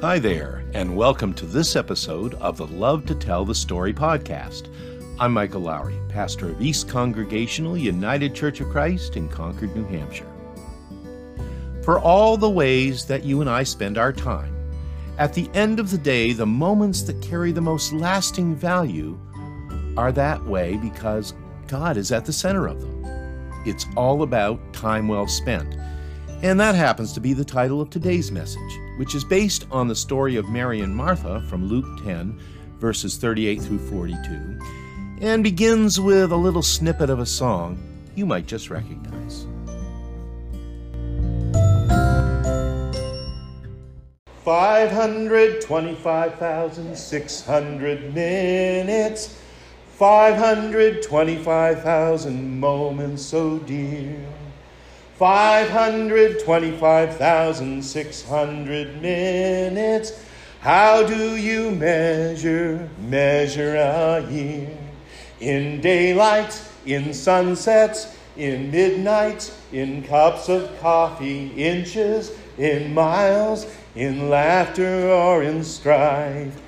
Hi there, and welcome to this episode of the Love to Tell the Story podcast. I'm Michael Lowry, pastor of East Congregational United Church of Christ in Concord, New Hampshire. For all the ways that you and I spend our time, at the end of the day, the moments that carry the most lasting value are that way because God is at the center of them. It's all about time well spent. And that happens to be the title of today's message, which is based on the story of Mary and Martha from Luke 10, verses 38 through 42, and begins with a little snippet of a song you might just recognize. Five hundred twenty-five thousand six hundred minutes, five hundred twenty-five thousand moments so dear. 525,600 minutes. How do you measure, measure a year? In daylight, in sunsets, in midnight, in cups of coffee, inches, in miles, in laughter or in strife.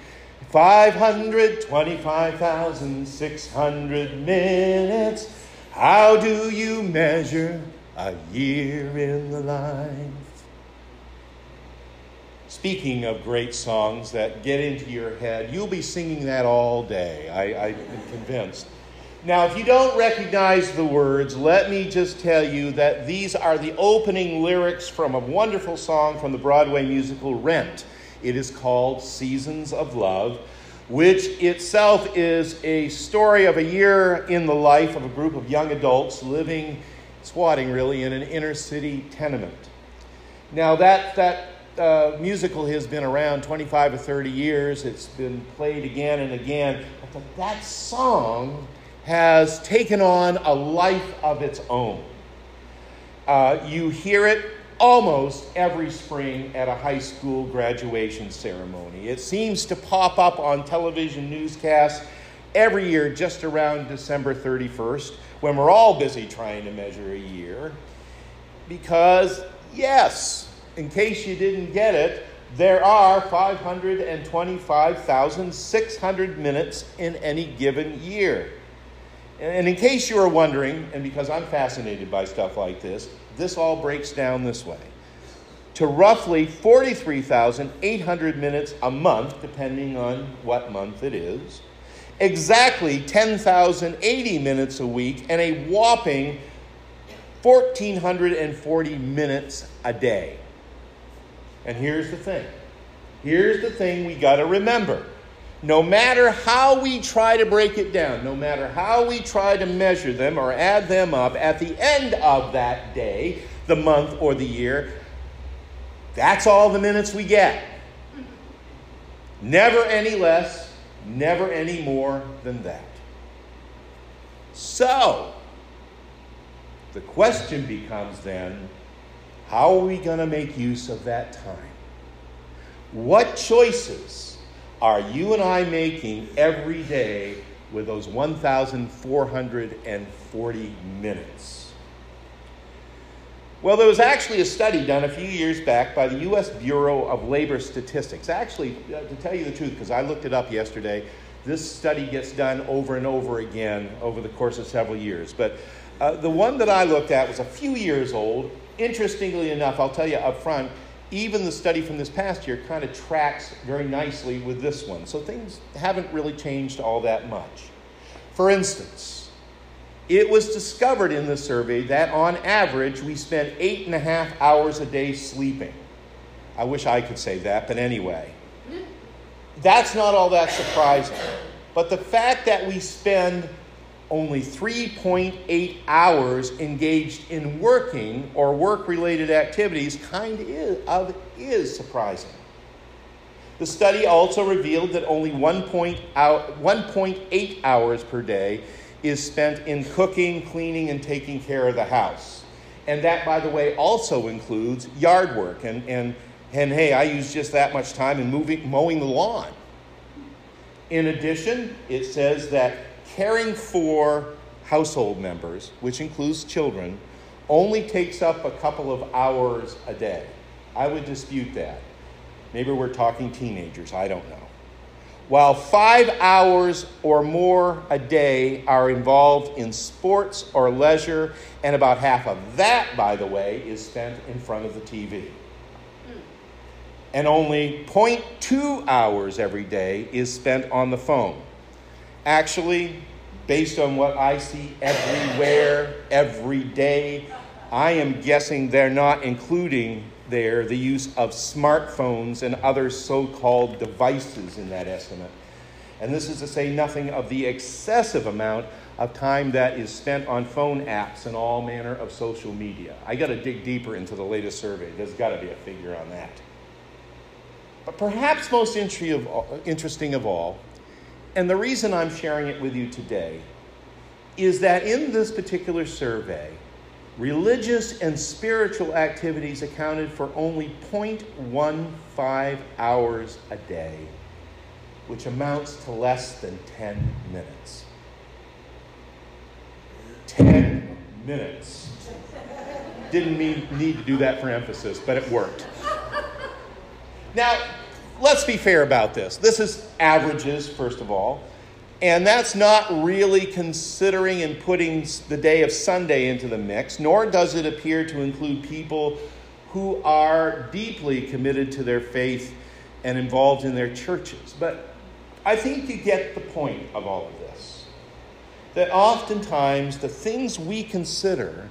525,600 minutes. How do you measure, a year in the life. Speaking of great songs that get into your head, you'll be singing that all day. I, I'm convinced. Now, if you don't recognize the words, let me just tell you that these are the opening lyrics from a wonderful song from the Broadway musical Rent. It is called Seasons of Love, which itself is a story of a year in the life of a group of young adults living squatting really in an inner city tenement. Now, that, that uh, musical has been around 25 or 30 years, it's been played again and again, but that song has taken on a life of its own. Uh, you hear it almost every spring at a high school graduation ceremony. It seems to pop up on television newscasts every year just around December 31st when we're all busy trying to measure a year. Because, yes, in case you didn't get it, there are 525,600 minutes in any given year. And in case you are wondering, and because I'm fascinated by stuff like this, this all breaks down this way to roughly 43,800 minutes a month, depending on what month it is exactly 10,080 minutes a week and a whopping 1,440 minutes a day. And here's the thing here's the thing we got to remember. No matter how we try to break it down, no matter how we try to measure them or add them up, at the end of that day, the month, or the year, that's all the minutes we get. Never any less, Never any more than that. So, the question becomes then how are we going to make use of that time? What choices are you and I making every day with those 1,440 minutes? Well, there was actually a study done a few years back by the U.S. Bureau of Labor Statistics. Actually, uh, to tell you the truth, because I looked it up yesterday, this study gets done over and over again over the course of several years. But uh, the one that I looked at was a few years old. Interestingly enough, I'll tell you up front, even the study from this past year kind of tracks very nicely with this one. So things haven't really changed all that much. For instance, it was discovered in the survey that on average we spend eight and a half hours a day sleeping. I wish I could say that, but anyway. That's not all that surprising. But the fact that we spend only 3.8 hours engaged in working or work related activities kind of is surprising. The study also revealed that only 1.8 hours per day is spent in cooking, cleaning, and taking care of the house. And that, by the way, also includes yard work. And, and, and hey, I use just that much time in moving, mowing the lawn. In addition, it says that caring for household members, which includes children, only takes up a couple of hours a day. I would dispute that. Maybe we're talking teenagers, I don't know. While five hours or more a day are involved in sports or leisure, and about half of that, by the way, is spent in front of the TV. And only 0.2 hours every day is spent on the phone. Actually, based on what I see everywhere, every day, I am guessing they're not including there the use of smartphones and other so called devices in that estimate. And this is to say nothing of the excessive amount of time that is spent on phone apps and all manner of social media. I got to dig deeper into the latest survey. There's got to be a figure on that. But perhaps most interesting of all, and the reason I'm sharing it with you today, is that in this particular survey, religious and spiritual activities accounted for only 0.15 hours a day, which amounts to less than 10 minutes. 10 minutes. Didn't mean, need to do that for emphasis, but it worked. Now, let's be fair about this. This is averages, first of all. And that's not really considering and putting the day of Sunday into the mix, nor does it appear to include people who are deeply committed to their faith and involved in their churches. But I think you get the point of all of this. That oftentimes the things we consider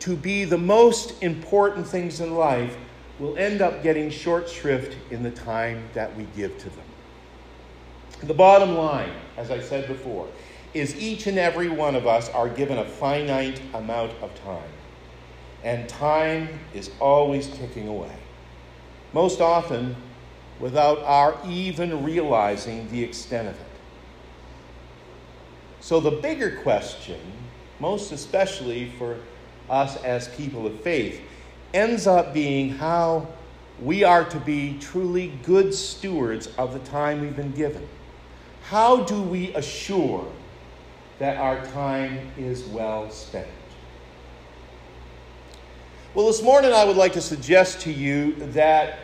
to be the most important things in life will end up getting short shrift in the time that we give to them. The bottom line, as I said before, is each and every one of us are given a finite amount of time. And time is always ticking away. Most often without our even realizing the extent of it. So, the bigger question, most especially for us as people of faith, ends up being how we are to be truly good stewards of the time we've been given. How do we assure that our time is well spent? Well, this morning I would like to suggest to you that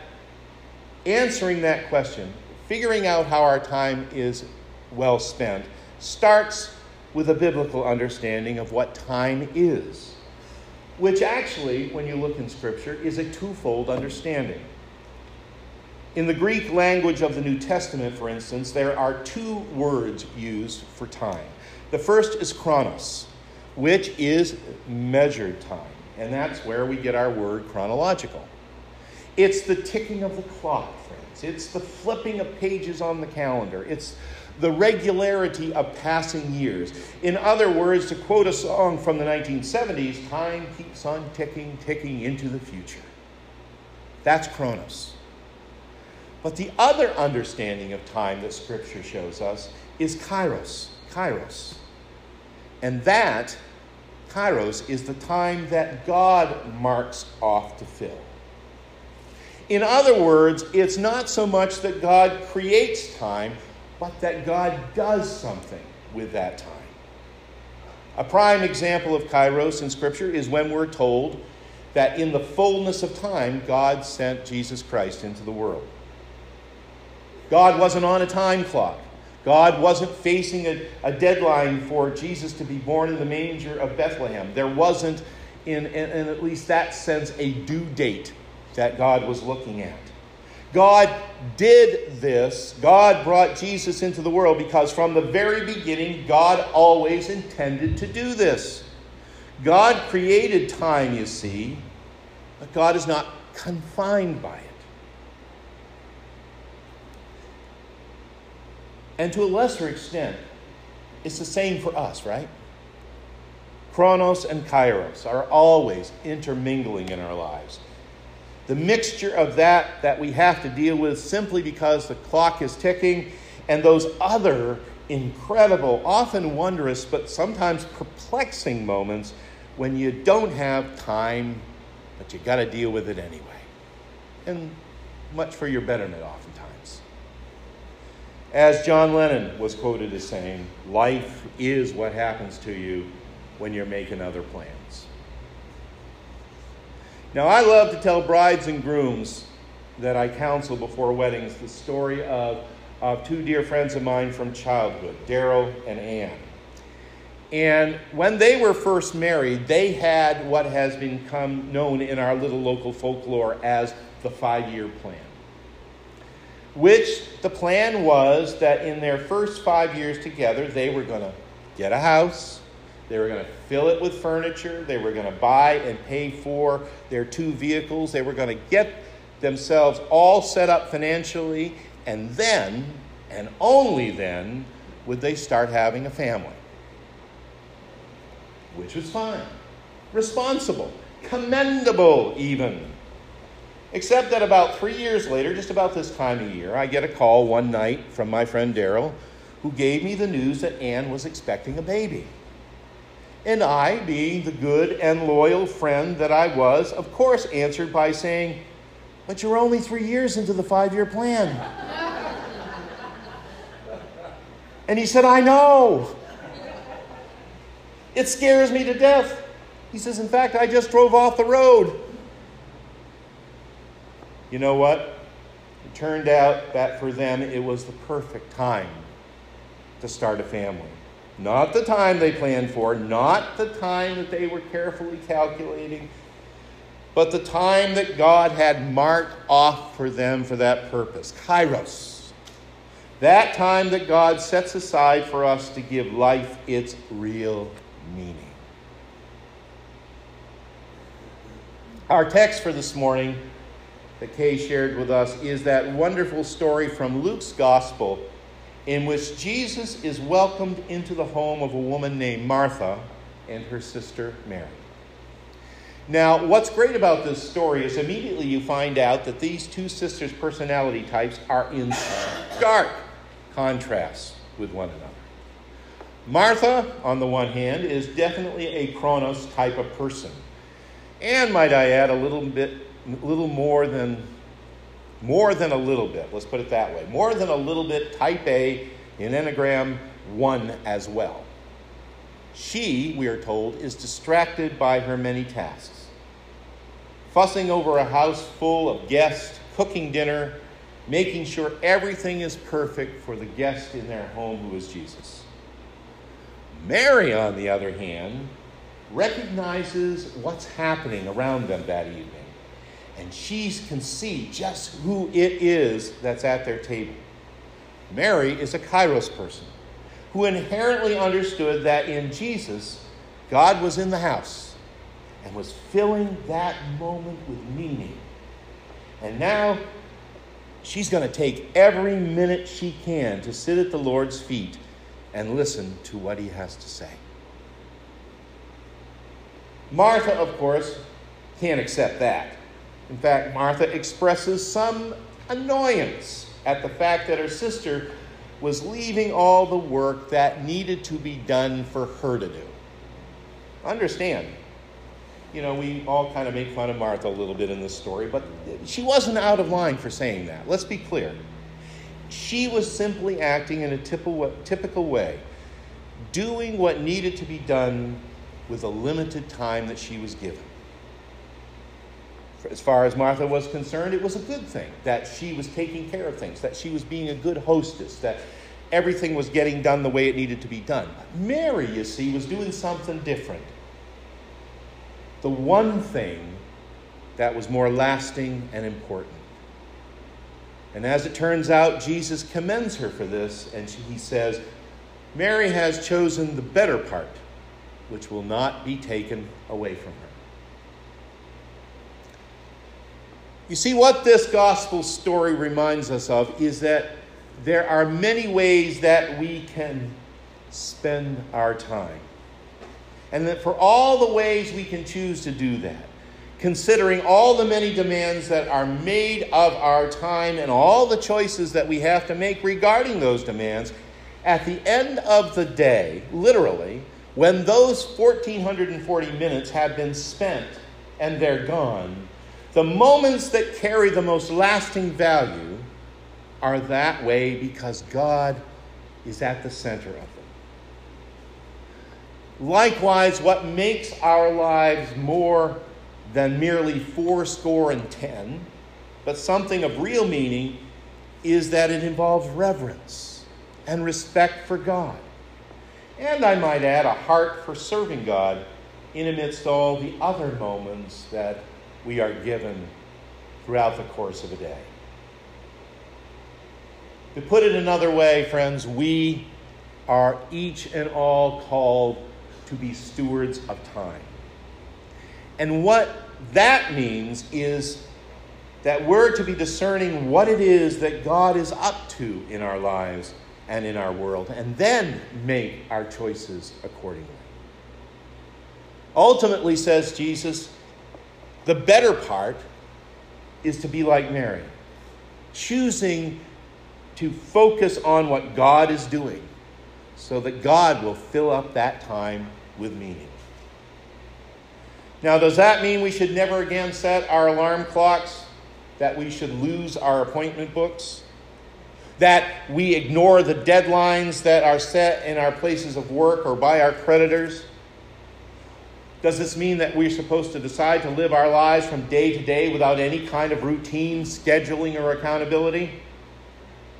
answering that question, figuring out how our time is well spent, starts with a biblical understanding of what time is, which actually, when you look in Scripture, is a twofold understanding. In the Greek language of the New Testament, for instance, there are two words used for time. The first is chronos, which is measured time, and that's where we get our word chronological. It's the ticking of the clock, friends. It's the flipping of pages on the calendar. It's the regularity of passing years. In other words, to quote a song from the 1970s, time keeps on ticking, ticking into the future. That's chronos. But the other understanding of time that Scripture shows us is kairos. Kairos. And that, kairos, is the time that God marks off to fill. In other words, it's not so much that God creates time, but that God does something with that time. A prime example of kairos in Scripture is when we're told that in the fullness of time, God sent Jesus Christ into the world. God wasn't on a time clock. God wasn't facing a, a, deadline for Jesus to be born in the manger of Bethlehem. There wasn't, in, in, in at least that sense, a due date that God was looking at. God did this. God brought Jesus into the world because from the very beginning, God always intended to do this. God created time, you see, but God is not confined by it. And to a lesser extent, it's the same for us, right? Chronos and kairos are always intermingling in our lives. The mixture of that that we have to deal with simply because the clock is ticking and those other incredible, often wondrous, but sometimes perplexing moments when you don't have time, but you got to deal with it anyway. And much for your betterment oftentimes. As John Lennon was quoted as saying, life is what happens to you when you're making other plans. Now, I love to tell brides and grooms that I counsel before weddings the story of, of two dear friends of mine from childhood, Daryl and Ann. And when they were first married, they had what has become known in our little local folklore as the five year plan. Which the plan was that in their first five years together, they were going to get a house, they were going to fill it with furniture, they were going to buy and pay for their two vehicles, they were going to get themselves all set up financially, and then, and only then, would they start having a family. Which was fine, responsible, commendable, even. Except that about three years later, just about this time of year, I get a call one night from my friend Daryl, who gave me the news that Ann was expecting a baby. And I, being the good and loyal friend that I was, of course answered by saying, But you're only three years into the five year plan. and he said, I know. It scares me to death. He says, In fact, I just drove off the road. You know what? It turned out that for them it was the perfect time to start a family. Not the time they planned for, not the time that they were carefully calculating, but the time that God had marked off for them for that purpose. Kairos. That time that God sets aside for us to give life its real meaning. Our text for this morning that Kay shared with us is that wonderful story from Luke's Gospel in which Jesus is welcomed into the home of a woman named Martha and her sister Mary. Now, what's great about this story is immediately you find out that these two sisters' personality types are in stark contrast with one another. Martha, on the one hand, is definitely a Chronos type of person. And might I add, a little bit, little more than, more than a little bit, let's put it that way, more than a little bit type A in Enneagram 1 as well. She, we are told, is distracted by her many tasks. Fussing over a house full of guests, cooking dinner, making sure everything is perfect for the guest in their home who is Jesus. Mary, on the other hand, recognizes what's happening around them that evening. And she can see just who it is that's at their table. Mary is a Kairos person who inherently understood that in Jesus, God was in the house and was filling that moment with meaning. And now she's going to take every minute she can to sit at the Lord's feet and listen to what he has to say. Martha, of course, can't accept that. In fact, Martha expresses some annoyance at the fact that her sister was leaving all the work that needed to be done for her to do. Understand, you know, we all kind of make fun of Martha a little bit in this story, but she wasn't out of line for saying that. Let's be clear. She was simply acting in a typical way, doing what needed to be done with the limited time that she was given. As far as Martha was concerned, it was a good thing that she was taking care of things, that she was being a good hostess, that everything was getting done the way it needed to be done. But Mary, you see, was doing something different. The one thing that was more lasting and important. And as it turns out, Jesus commends her for this, and he says, Mary has chosen the better part, which will not be taken away from her. You see, what this gospel story reminds us of is that there are many ways that we can spend our time. And that for all the ways we can choose to do that, considering all the many demands that are made of our time and all the choices that we have to make regarding those demands, at the end of the day, literally, when those 1440 minutes have been spent and they're gone, the moments that carry the most lasting value are that way because God is at the center of them. Likewise, what makes our lives more than merely four score and ten, but something of real meaning, is that it involves reverence and respect for God. And I might add, a heart for serving God in amidst all the other moments that we are given throughout the course of a day. To put it another way, friends, we are each and all called to be stewards of time. And what that means is that we're to be discerning what it is that God is up to in our lives and in our world, and then make our choices accordingly. Ultimately, says Jesus, the better part is to be like Mary, choosing to focus on what God is doing so that God will fill up that time with meaning. Now, does that mean we should never again set our alarm clocks? That we should lose our appointment books? That we ignore the deadlines that are set in our places of work or by our creditors? Does this mean that we're supposed to decide to live our lives from day to day without any kind of routine, scheduling, or accountability?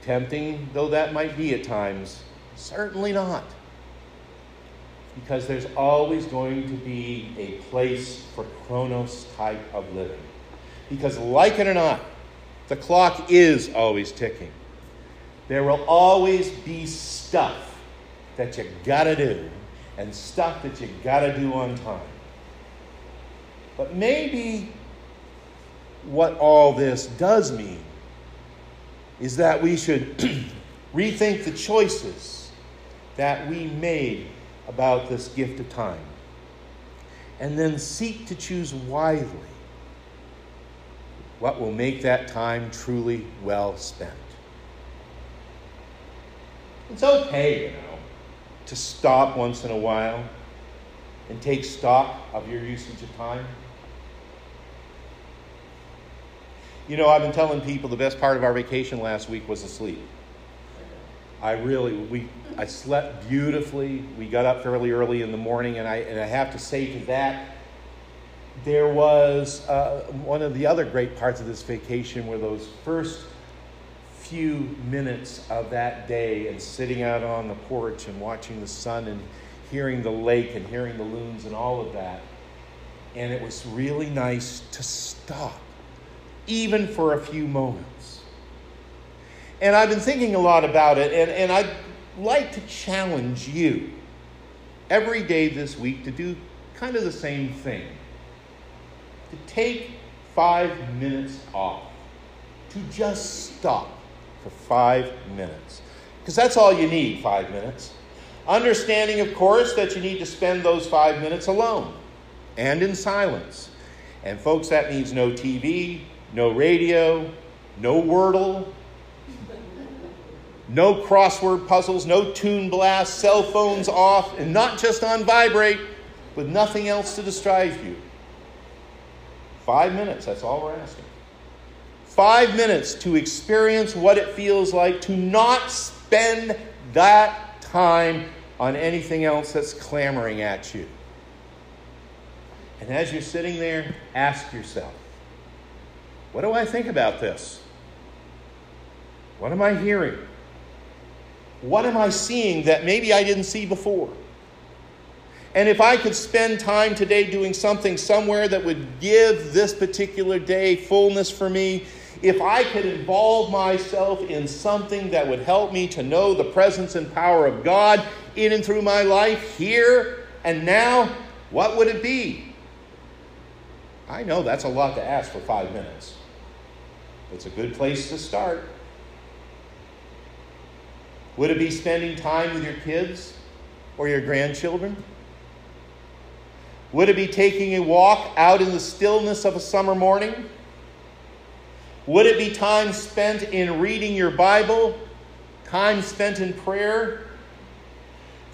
Tempting though that might be at times, certainly not because there's always going to be a place for chronos type of living. Because, like it or not, the clock is always ticking. There will always be stuff that you gotta do and stuff that you gotta do on time. But maybe what all this does mean is that we should rethink the choices that we made about this gift of time. And then seek to choose wisely what will make that time truly well spent. It's okay, you know, to stop once in a while and take stock of your usage of time. You know, I've been telling people the best part of our vacation last week was asleep. I really, we, I slept beautifully. We got up fairly early in the morning, and I, and I have to say to that, there was uh, one of the other great parts of this vacation were those first few minutes of that day and sitting out on the porch and watching the sun and hearing the lake and hearing the loons and all of that. And it was really nice to stop, even for a few moments and I've been thinking a lot about it, and, and I'd like to challenge you every day this week to do kind of the same thing. To take five minutes off, to just stop for five minutes. Because that's all you need, five minutes. Understanding, of course, that you need to spend those five minutes alone and in silence. And, folks, that means no TV, no radio, no Wordle, no crossword puzzles, no tune blasts, cell phones off, and not just on vibrate, with nothing else to distract you. Five minutes, that's all we're asking. Five minutes to experience what it feels like to not spend that time on anything else that's clamoring at you. And as you're sitting there, ask yourself, what do I think about this? What am I hearing? What am I seeing that maybe I didn't see before? And if I could spend time today doing something somewhere that would give this particular day fullness for me, if I could involve myself in something that would help me to know the presence and power of God in and through my life here and now, what would it be? I know that's a lot to ask for five minutes. It's a good place to start. Would it be spending time with your kids or your grandchildren? Would it be taking a walk out in the stillness of a summer morning? Would it be time spent in reading your Bible? Time spent in prayer?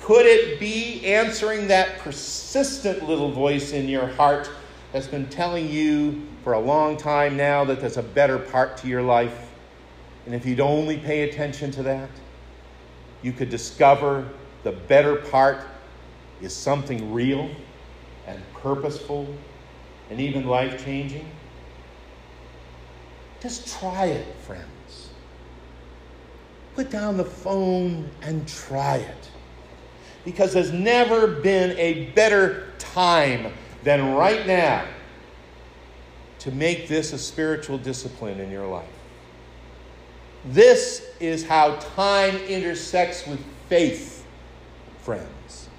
Could it be answering that persistent little voice in your heart that's been telling you for a long time now that there's a better part to your life? And if you'd only pay attention to that, you could discover the better part is something real and purposeful and even life changing? Just try it, friends. Put down the phone and try it. Because there's never been a better time than right now to make this a spiritual discipline in your life. This is how time intersects with faith, friends.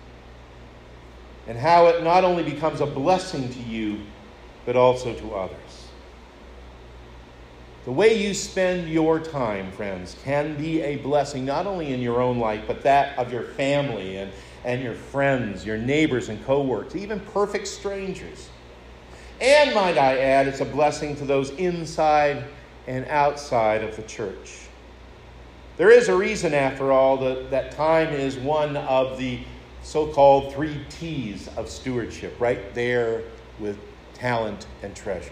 And how it not only becomes a blessing to you, but also to others. The way you spend your time, friends, can be a blessing not only in your own life, but that of your family and, and your friends, your neighbors and coworkers, even perfect strangers. And might I add, it's a blessing to those inside and outside of the church. There is a reason, after all, that, that time is one of the so called three T's of stewardship, right there with talent and treasure.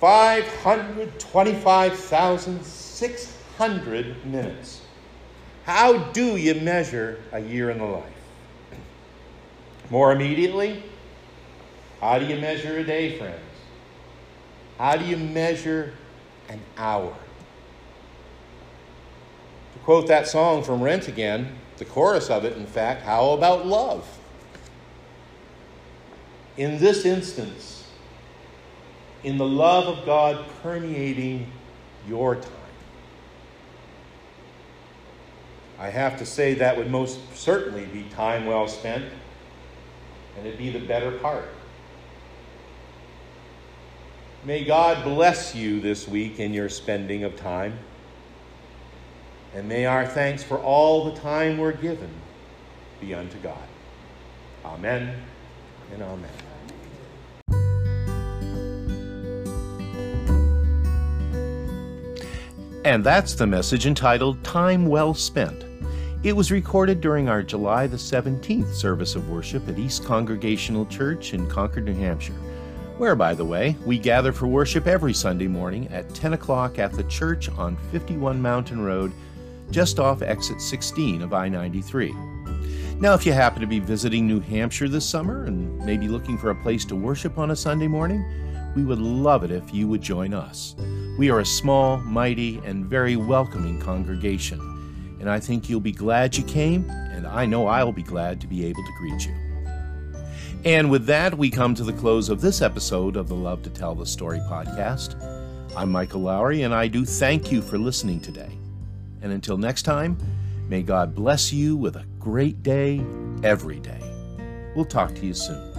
525,600 minutes. How do you measure a year in the life? More immediately, how do you measure a day, friends? How do you measure an hour? To quote that song from Rent again, the chorus of it, in fact, how about love? In this instance, in the love of God permeating your time. I have to say that would most certainly be time well spent, and it'd be the better part. May God bless you this week in your spending of time. And may our thanks for all the time we're given be unto God. Amen and amen. And that's the message entitled Time Well Spent. It was recorded during our July the 17th service of worship at East Congregational Church in Concord, New Hampshire, where, by the way, we gather for worship every Sunday morning at 10 o'clock at the church on 51 Mountain Road, just off exit 16 of I 93. Now, if you happen to be visiting New Hampshire this summer and maybe looking for a place to worship on a Sunday morning, we would love it if you would join us. We are a small, mighty, and very welcoming congregation, and I think you'll be glad you came, and I know I'll be glad to be able to greet you. And with that, we come to the close of this episode of the Love to Tell the Story podcast. I'm Michael Lowry, and I do thank you for listening today. And until next time, may God bless you with a great day every day. We'll talk to you soon.